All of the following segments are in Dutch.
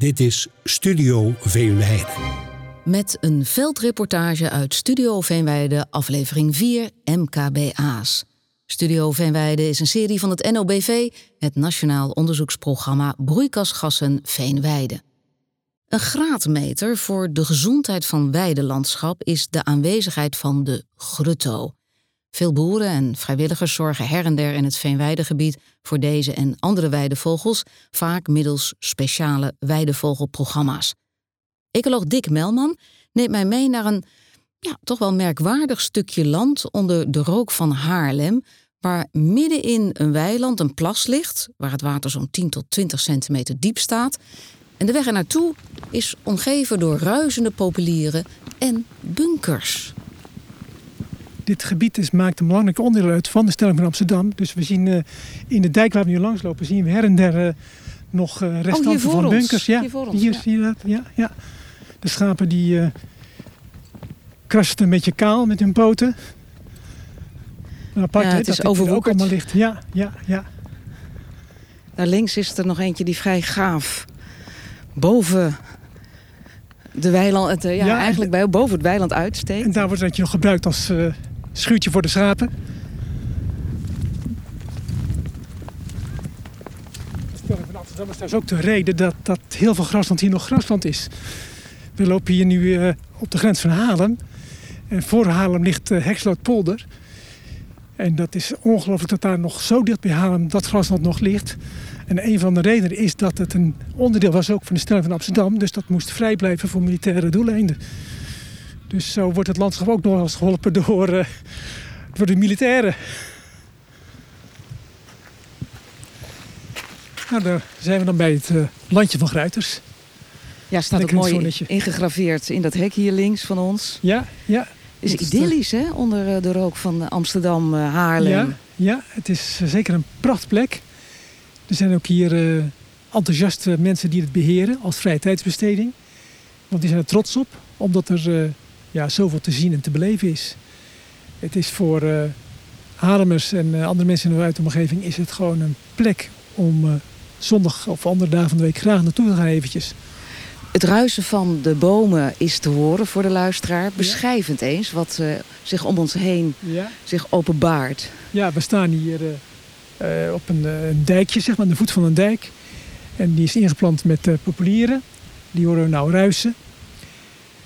Dit is Studio Veenweide. Met een veldreportage uit Studio Veenweide, aflevering 4 MKBA's. Studio Veenweide is een serie van het NOBV, het Nationaal Onderzoeksprogramma Broeikasgassen Veenweide. Een graadmeter voor de gezondheid van weidelandschap is de aanwezigheid van de grutto. Veel boeren en vrijwilligers zorgen her en der in het veenweidegebied voor deze en andere weidevogels, vaak middels speciale weidevogelprogramma's. Ecoloog Dick Melman neemt mij mee naar een ja, toch wel merkwaardig stukje land onder de rook van Haarlem, waar middenin een weiland een plas ligt, waar het water zo'n 10 tot 20 centimeter diep staat. En de weg er naartoe is omgeven door ruisende populieren en bunkers. Dit gebied is, maakt een belangrijk onderdeel uit van de stelling van Amsterdam. Dus we zien uh, in de dijk waar we nu langslopen, zien we her en der uh, nog uh, restanten oh, van bunkers. Ja, hier, ons, hier ja. zie je dat. Ja, ja. De schapen die krasten een beetje kaal met hun poten. Nou, apart, ja, het is overwoekerd. Ook allemaal ligt. Ja, ja, ja. Daar links is er nog eentje die vrij gaaf boven de weiland, het, ja, ja, eigenlijk bij, boven het weiland uitsteekt. En daar wordt dat je nog gebruikt als uh, schuurtje voor de schapen. Amsterdam is dus ook de reden dat, dat heel veel grasland hier nog grasland is. We lopen hier nu uh, op de grens van Haarlem. En voor Haarlem ligt uh, Hekslootpolder. En dat is ongelooflijk dat daar nog zo dicht bij Haarlem dat grasland nog ligt. En een van de redenen is dat het een onderdeel was ook van de stelling van Amsterdam. Dus dat moest vrij blijven voor militaire doeleinden. Dus zo wordt het landschap ook nog eens geholpen door, uh, door de militairen. Nou, daar zijn we dan bij het uh, landje van Gruiters. Ja, staat ook mooi ingegraveerd in dat hek hier links van ons. Ja, ja. Is idyllisch, hè? Onder eh, de rook van Amsterdam, Haarlem. Ja, ja, het is zeker een prachtplek. Er zijn ook hier uh, enthousiaste mensen die het beheren als vrije tijdsbesteding. Want die zijn er trots op, omdat er uh, ja, zoveel te zien en te beleven is. Het is voor uh, en andere mensen in de buitenomgeving is het gewoon een plek om zondag of andere dagen van de week graag naartoe te gaan eventjes. Het ruisen van de bomen is te horen voor de luisteraar. Beschrijvend eens wat zich om ons heen ja. zich openbaart. Ja, we staan hier uh, op een, eh, een, dijkje, zeg maar, aan de voet van een dijk. En die is ingeplant met uh, populieren. Die horen we nou ruisen.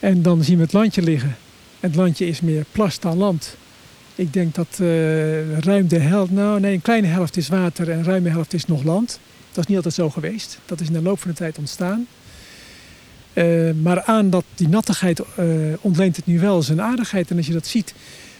En dan zien we het landje liggen. Het landje is meer plas dan land. Ik denk dat uh, ruim de helft, nou nee, een kleine helft is water en ruime helft is nog land. Dat is niet altijd zo geweest. Dat is in de loop van de tijd ontstaan. Uh, maar aan dat die nattigheid uh, ontleent het nu wel zijn aardigheid. En als je dat ziet,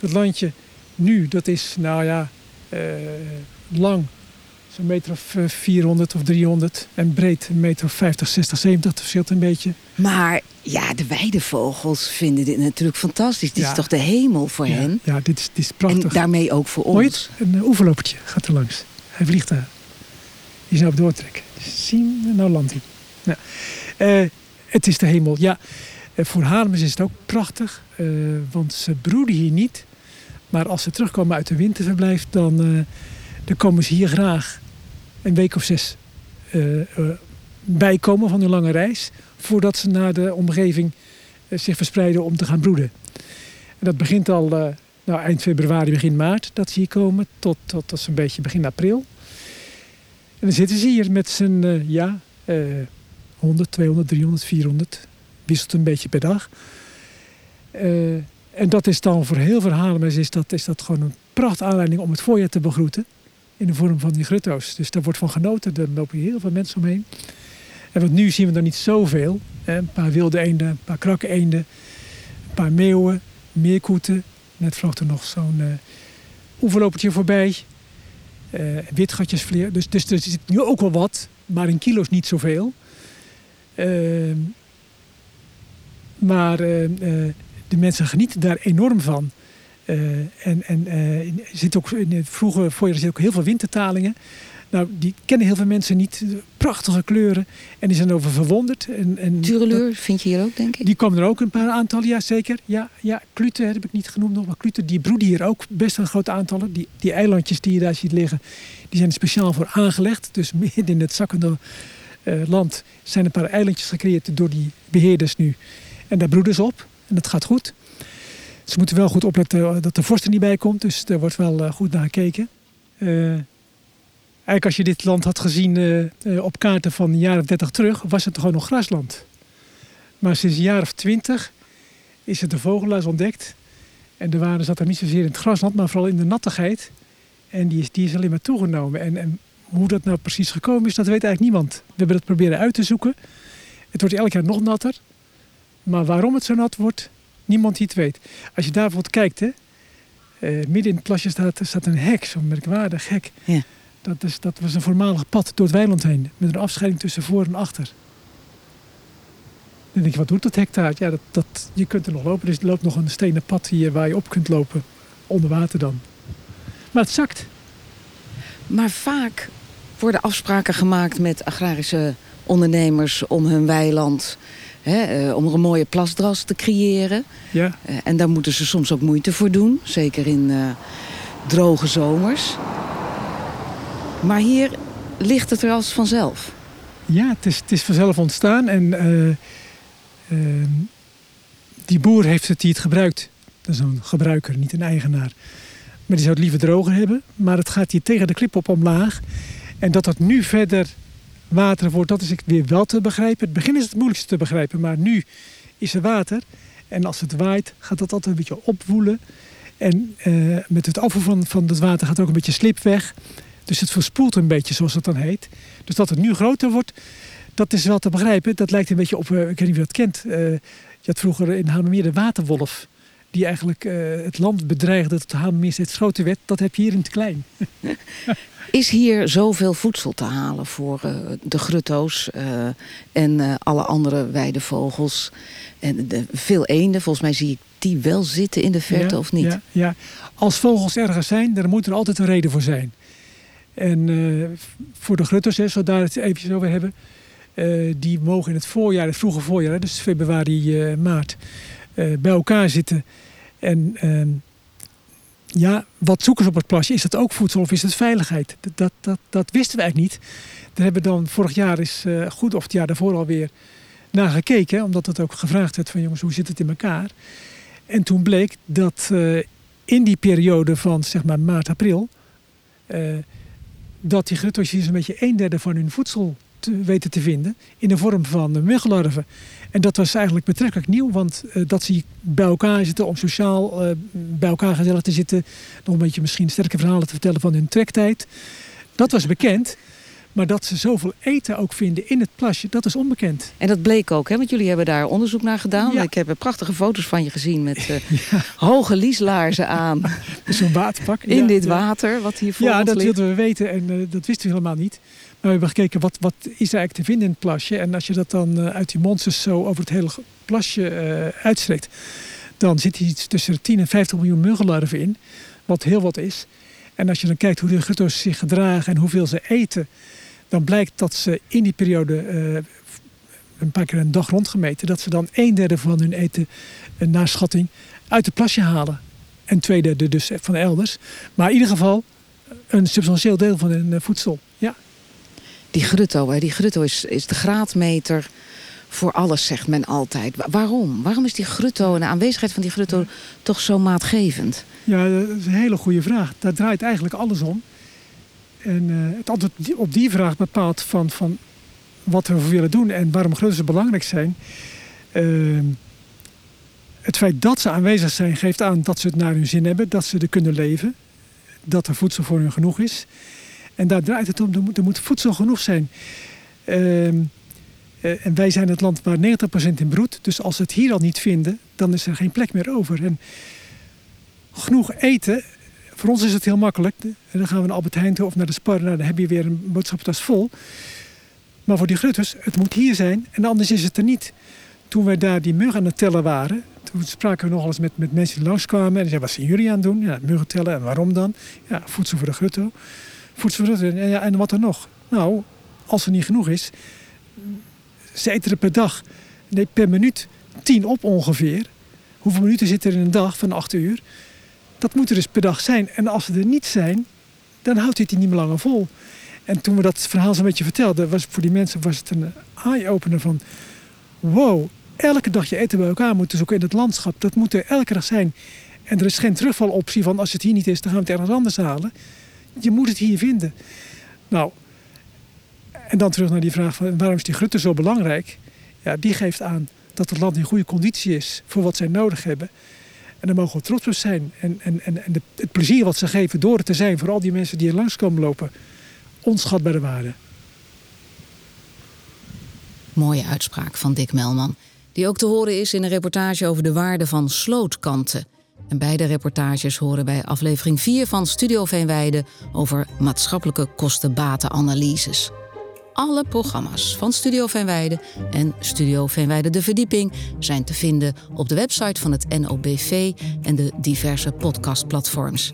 dat landje nu, dat is nou ja, lang, zo'n meter of 400 eh, of 300. En breed een meter of 50, 60, 70, dat verschilt een beetje. Maar ja, de weidevogels vinden dit natuurlijk fantastisch. Dit is toch de hemel voor hen? Ja, dit is, dit is prachtig. En daarmee ook voor ons. Een uh, oeverlopertje gaat er langs. Hij vliegt daar. Die is nou op doortrekken. Zien, nou landt hij. Ja. Uh, het is de hemel. Ja, uh, voor Haarlemers is het ook prachtig. want ze broeden hier niet. Maar als ze terugkomen uit de winterverblijf, dan dan komen ze hier graag een week of zes uh, uh, bijkomen van hun lange reis. Voordat ze naar de omgeving uh, zich verspreiden om te gaan broeden. En dat begint al nou, eind februari, begin maart dat ze hier komen. Tot, tot, tot zo'n beetje begin april. En dan zitten ze hier met z'n ja, 100, 200, 300, 400. Wisselt een beetje per dag. en dat is dan voor heel veel Haarlemers is dat, is dat gewoon een pracht aanleiding om het voorjaar te begroeten in de vorm van die grutto's. Dus daar wordt van genoten. Daar lopen heel veel mensen omheen. En wat nu zien we er niet zoveel. Een paar wilde eenden, een paar krakke eenden, een paar meeuwen, meerkoeten. Net vloog er nog zo'n uh, oeverlopertje voorbij. Uh, witgatjesvleer. Dus, dus er zit nu ook wel wat, maar in kilo's niet zoveel. Uh, maar uh, de mensen genieten daar enorm van. Uh, en en uh, zit ook in het vroege voorjaar zit ook heel veel wintertalingen. Nou, die kennen heel veel mensen niet. Prachtige kleuren. En die zijn over verwonderd. En, en Tureleur vind je hier ook, denk ik? Die komen er ook een paar aantallen, ja zeker. Ja, ja kluten heb ik niet genoemd nog. Maar kluten, die broeden hier ook best wel grote aantallen. Die, die eilandjes die je daar ziet liggen, die zijn er speciaal voor aangelegd. Dus midden in het zakkende eh, land zijn een paar eilandjes gecreëerd door die beheerders nu. En daar broeden ze op. En dat gaat goed. Ze moeten wel goed opletten dat de vorst er niet bij komt. Dus er wordt wel goed naar gekeken. eigenlijk als je dit land had gezien op kaarten van een jaar of dertig terug... was het gewoon nog grasland. Maar sinds een jaar of twintig is het de vogelaars ontdekt. En de waarde zat er niet zozeer in het grasland, maar vooral in de nattigheid. En die is, die is alleen maar toegenomen. En, en hoe dat nou precies gekomen is, dat weet eigenlijk niemand. We hebben dat proberen uit te zoeken. Het wordt elk jaar nog natter. Maar waarom het zo nat wordt, niemand die het weet. Als je daar bijvoorbeeld kijkt, hè, uh, midden in het plasje staat, staat een hek, zo'n merkwaardig hek. Ja. Dat, is, dat was een voormalig pad door het weiland heen, met een afscheiding tussen voor en achter. Dan denk je, wat doet dat hek daar? Ja, dat, dat, je kunt er nog lopen. Dus er loopt nog een stenen pad hier waar je op kunt lopen, onder water dan. Maar het zakt. Maar vaak worden afspraken gemaakt met agrarische ondernemers om hun weiland, hè, eh, om er een mooie plasdras te creëren. Ja. Eh, en daar moeten ze soms ook moeite voor doen, zeker in uh, droge zomers. Maar hier ligt het er als vanzelf. Ja, het is, het is vanzelf ontstaan en die boer heeft het die het gebruikt. Dat is een gebruiker, niet een eigenaar. Maar die zou het liever droger hebben. Maar het gaat hier tegen de klip op omlaag. En dat dat nu verder water wordt, dat is weer wel te begrijpen. Het begin is het moeilijkste te begrijpen, maar nu is er water. En als het waait, gaat dat altijd een beetje opwoelen. En uh, met het afvoer van, van het water gaat ook een beetje slip weg. Dus het verspoelt een beetje, zoals het dan heet. Dus dat het nu groter wordt, dat is wel te begrijpen. Dat lijkt een beetje op, uh, ik weet niet wie dat kent. Uh, je had vroeger in Hamermeer de waterwolf die eigenlijk uh, het land bedreigde dat het groter werd, dat heb je hier in het klein. Is hier zoveel voedsel te halen voor uh, de grutto's uh, en alle andere weidevogels? En de, veel eenden, volgens mij zie ik die wel zitten in de verte ja, of niet? Ja, ja, als vogels ergens zijn, dan moet er altijd een reden voor zijn. En voor de grutto's, hè, we het eventjes over hebben, die mogen in het voorjaar, het vroege voorjaar, dus februari, maart, bij elkaar zitten en ehm, ja, wat zoeken ze op het plasje? Is dat ook voedsel of is het veiligheid? Dat, dat, dat, wisten we eigenlijk niet. Daar hebben we dan vorig jaar is uh, goed, of het jaar daarvoor alweer, naar gekeken. Omdat het ook gevraagd werd van jongens, hoe zit het in elkaar? En toen bleek dat uh, in die periode van zeg maar maart, april... Dat die gruttootjes een beetje een derde van hun voedsel te weten te vinden in de vorm van muggenlarven. En dat was eigenlijk betrekkelijk nieuw, want uh, dat ze bij elkaar zitten om sociaal uh, bij elkaar gezellig te zitten, nog een beetje misschien sterke verhalen te vertellen van hun trektijd. Dat was bekend. Maar dat ze zoveel eten ook vinden in het plasje, dat is onbekend. En dat bleek ook, hè? want jullie hebben daar onderzoek naar gedaan. Ik heb prachtige foto's van je gezien met uh, ja. hoge lieslaarzen aan. Zo'n waterpak. In dit water, wat hier voor Ja, dat ligt. wilden we weten en uh, dat wisten we helemaal niet. Maar we hebben gekeken, wat, wat is er eigenlijk te vinden in het plasje? En als je dat dan uh, uit die monsters zo over het hele plasje uitstrekt... dan zit hier iets tussen de 10 en 50 miljoen muggenlarven in. Wat heel wat is. En als je dan kijkt hoe de gutto's zich gedragen en hoeveel ze eten dan blijkt dat ze in die periode uh, een paar keer een dag rondgemeten, dat ze dan een derde van hun eten naar schatting uit het plasje halen. En twee derde dus van elders. Maar in ieder geval een substantieel deel van hun voedsel. Ja. Die grutto, hè? die grutto is, is de graadmeter voor alles, zegt men altijd. Waarom? Waarom is die grutto en de aanwezigheid van die grutto toch zo maatgevend? Ja, dat is een hele goede vraag. Daar draait eigenlijk alles om. En uh, het antwoord op die vraag bepaalt van, van wat we willen doen en waarom grutto's belangrijk zijn. Uh, het feit dat ze aanwezig zijn geeft aan dat ze het naar hun zin hebben, dat ze er kunnen leven, dat er voedsel voor hun genoeg is. En daar draait het om, er moet, moet voedsel genoeg zijn. Uh, en wij zijn het land waar 90% in broedt. Dus als ze het hier al niet vinden, dan is er geen plek meer over. En genoeg eten voor ons is het heel makkelijk. En dan gaan we naar Albert Heijn of naar de Spar. Nou, dan heb je weer een boodschappentas vol. Maar voor die grutters, het moet hier zijn. En anders is het er niet. Toen wij daar die muggen aan het tellen waren... toen spraken we nog eens met, met mensen die langskwamen. En zeiden, wat zijn jullie aan het doen? Ja, muggen tellen. En waarom dan? Ja, voedsel voor de grutto. Voedsel voor de grutto. En, en wat er nog? Nou, als er niet genoeg is... ze eten er per dag, nee, per minuut, tien op ongeveer. Hoeveel minuten zit er in een dag van acht uur? Dat moet er dus per dag zijn. En als ze er niet zijn, dan houdt het niet meer langer vol. En toen we dat verhaal zo'n beetje vertelden, was voor die mensen was het een eye-opener van... Wow, elke dag je eten bij elkaar moeten zoeken in het landschap. Dat moet er elke dag zijn. En er is geen terugvaloptie van als het hier niet is, dan gaan we het ergens anders halen. Je moet het hier vinden. Nou, en dan terug naar die vraag van waarom is die grutte zo belangrijk? Ja, die geeft aan dat het land in goede conditie is voor wat zij nodig hebben. En daar mogen we trots op zijn. En, en, en, en het plezier wat ze geven door het te zijn voor al die mensen die er langskomen lopen, onschatbare waarde. Mooie uitspraak van Dick Melman, die ook te horen is in een reportage over de waarde van slootkanten. En beide reportages horen bij aflevering 4 van Studio Veenweide over maatschappelijke kostenbatenanalyses. Alle programma's van Studio Veenweide en Studio Veenweide De Verdieping zijn te vinden op de website van het NOBV en de diverse podcastplatforms.